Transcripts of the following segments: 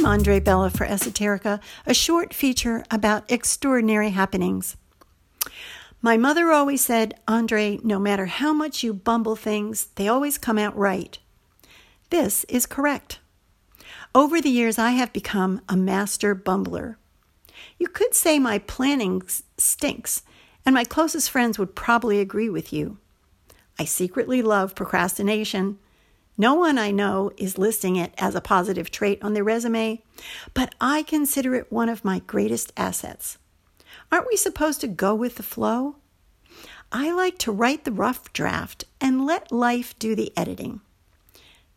I'm Andre Bella for Esoterica, a short feature about extraordinary happenings. My mother always said, Andre, no matter how much you bumble things, they always come out right. This is correct. Over the years, I have become a master bumbler. You could say my planning stinks, and my closest friends would probably agree with you. I secretly love procrastination. No one I know is listing it as a positive trait on their resume, but I consider it one of my greatest assets. Aren't we supposed to go with the flow? I like to write the rough draft and let life do the editing.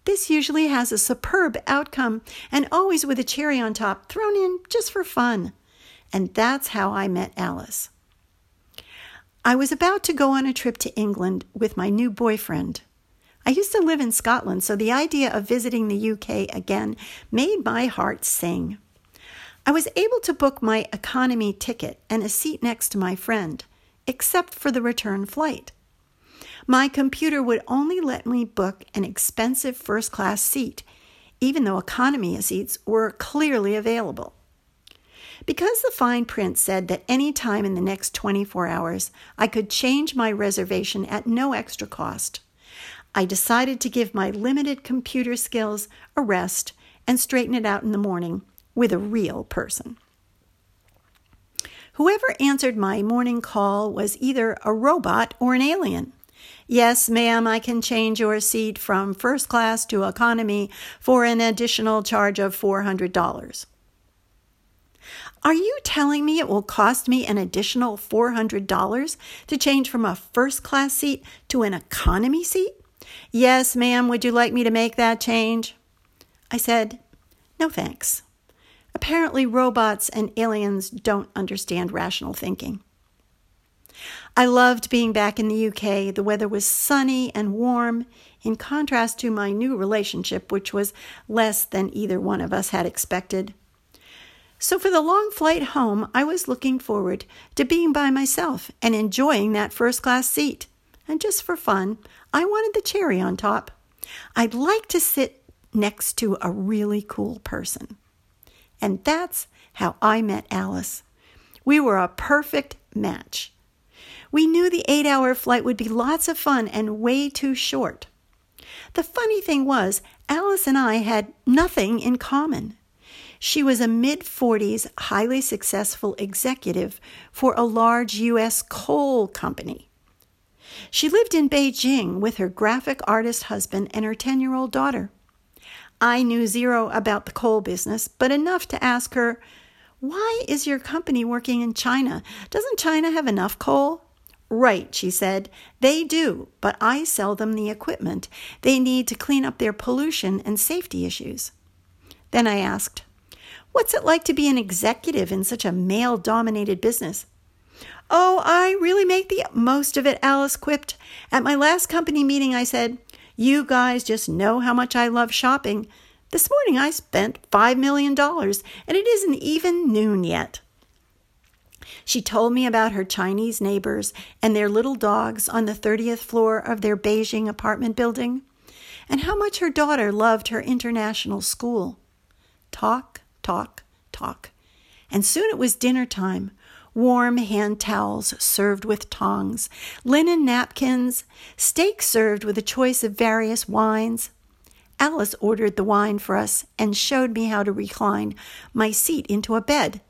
This usually has a superb outcome and always with a cherry on top thrown in just for fun. And that's how I met Alice. I was about to go on a trip to England with my new boyfriend. I used to live in Scotland, so the idea of visiting the UK again made my heart sing. I was able to book my economy ticket and a seat next to my friend, except for the return flight. My computer would only let me book an expensive first class seat, even though economy seats were clearly available. Because the fine print said that any time in the next 24 hours I could change my reservation at no extra cost, I decided to give my limited computer skills a rest and straighten it out in the morning with a real person. Whoever answered my morning call was either a robot or an alien. Yes, ma'am, I can change your seat from first class to economy for an additional charge of $400. Are you telling me it will cost me an additional $400 to change from a first class seat to an economy seat? Yes, ma'am, would you like me to make that change? I said, No thanks. Apparently, robots and aliens don't understand rational thinking. I loved being back in the UK. The weather was sunny and warm, in contrast to my new relationship, which was less than either one of us had expected. So, for the long flight home, I was looking forward to being by myself and enjoying that first class seat. And just for fun, I wanted the cherry on top. I'd like to sit next to a really cool person. And that's how I met Alice. We were a perfect match. We knew the eight hour flight would be lots of fun and way too short. The funny thing was, Alice and I had nothing in common. She was a mid 40s, highly successful executive for a large U.S. coal company. She lived in Beijing with her graphic artist husband and her 10 year old daughter. I knew zero about the coal business, but enough to ask her, Why is your company working in China? Doesn't China have enough coal? Right, she said. They do, but I sell them the equipment they need to clean up their pollution and safety issues. Then I asked, What's it like to be an executive in such a male dominated business? Oh, I really make the most of it, Alice quipped. At my last company meeting, I said, You guys just know how much I love shopping. This morning I spent $5 million, and it isn't even noon yet. She told me about her Chinese neighbors and their little dogs on the 30th floor of their Beijing apartment building, and how much her daughter loved her international school. Talk, talk, talk. And soon it was dinner time. Warm hand towels served with tongs, linen napkins, steak served with a choice of various wines. Alice ordered the wine for us and showed me how to recline my seat into a bed.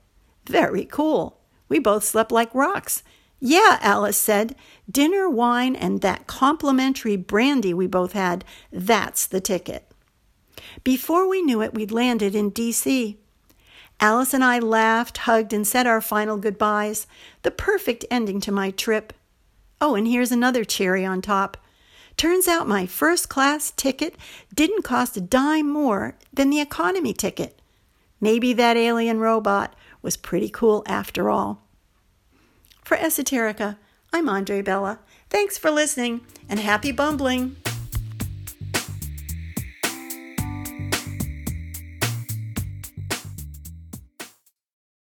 Very cool. We both slept like rocks. Yeah, Alice said. Dinner, wine, and that complimentary brandy we both had. That's the ticket. Before we knew it, we'd landed in D.C. Alice and I laughed, hugged, and said our final goodbyes. The perfect ending to my trip. Oh, and here's another cherry on top. Turns out my first class ticket didn't cost a dime more than the economy ticket. Maybe that alien robot was pretty cool after all. For Esoterica, I'm Andre Bella. Thanks for listening and happy bumbling.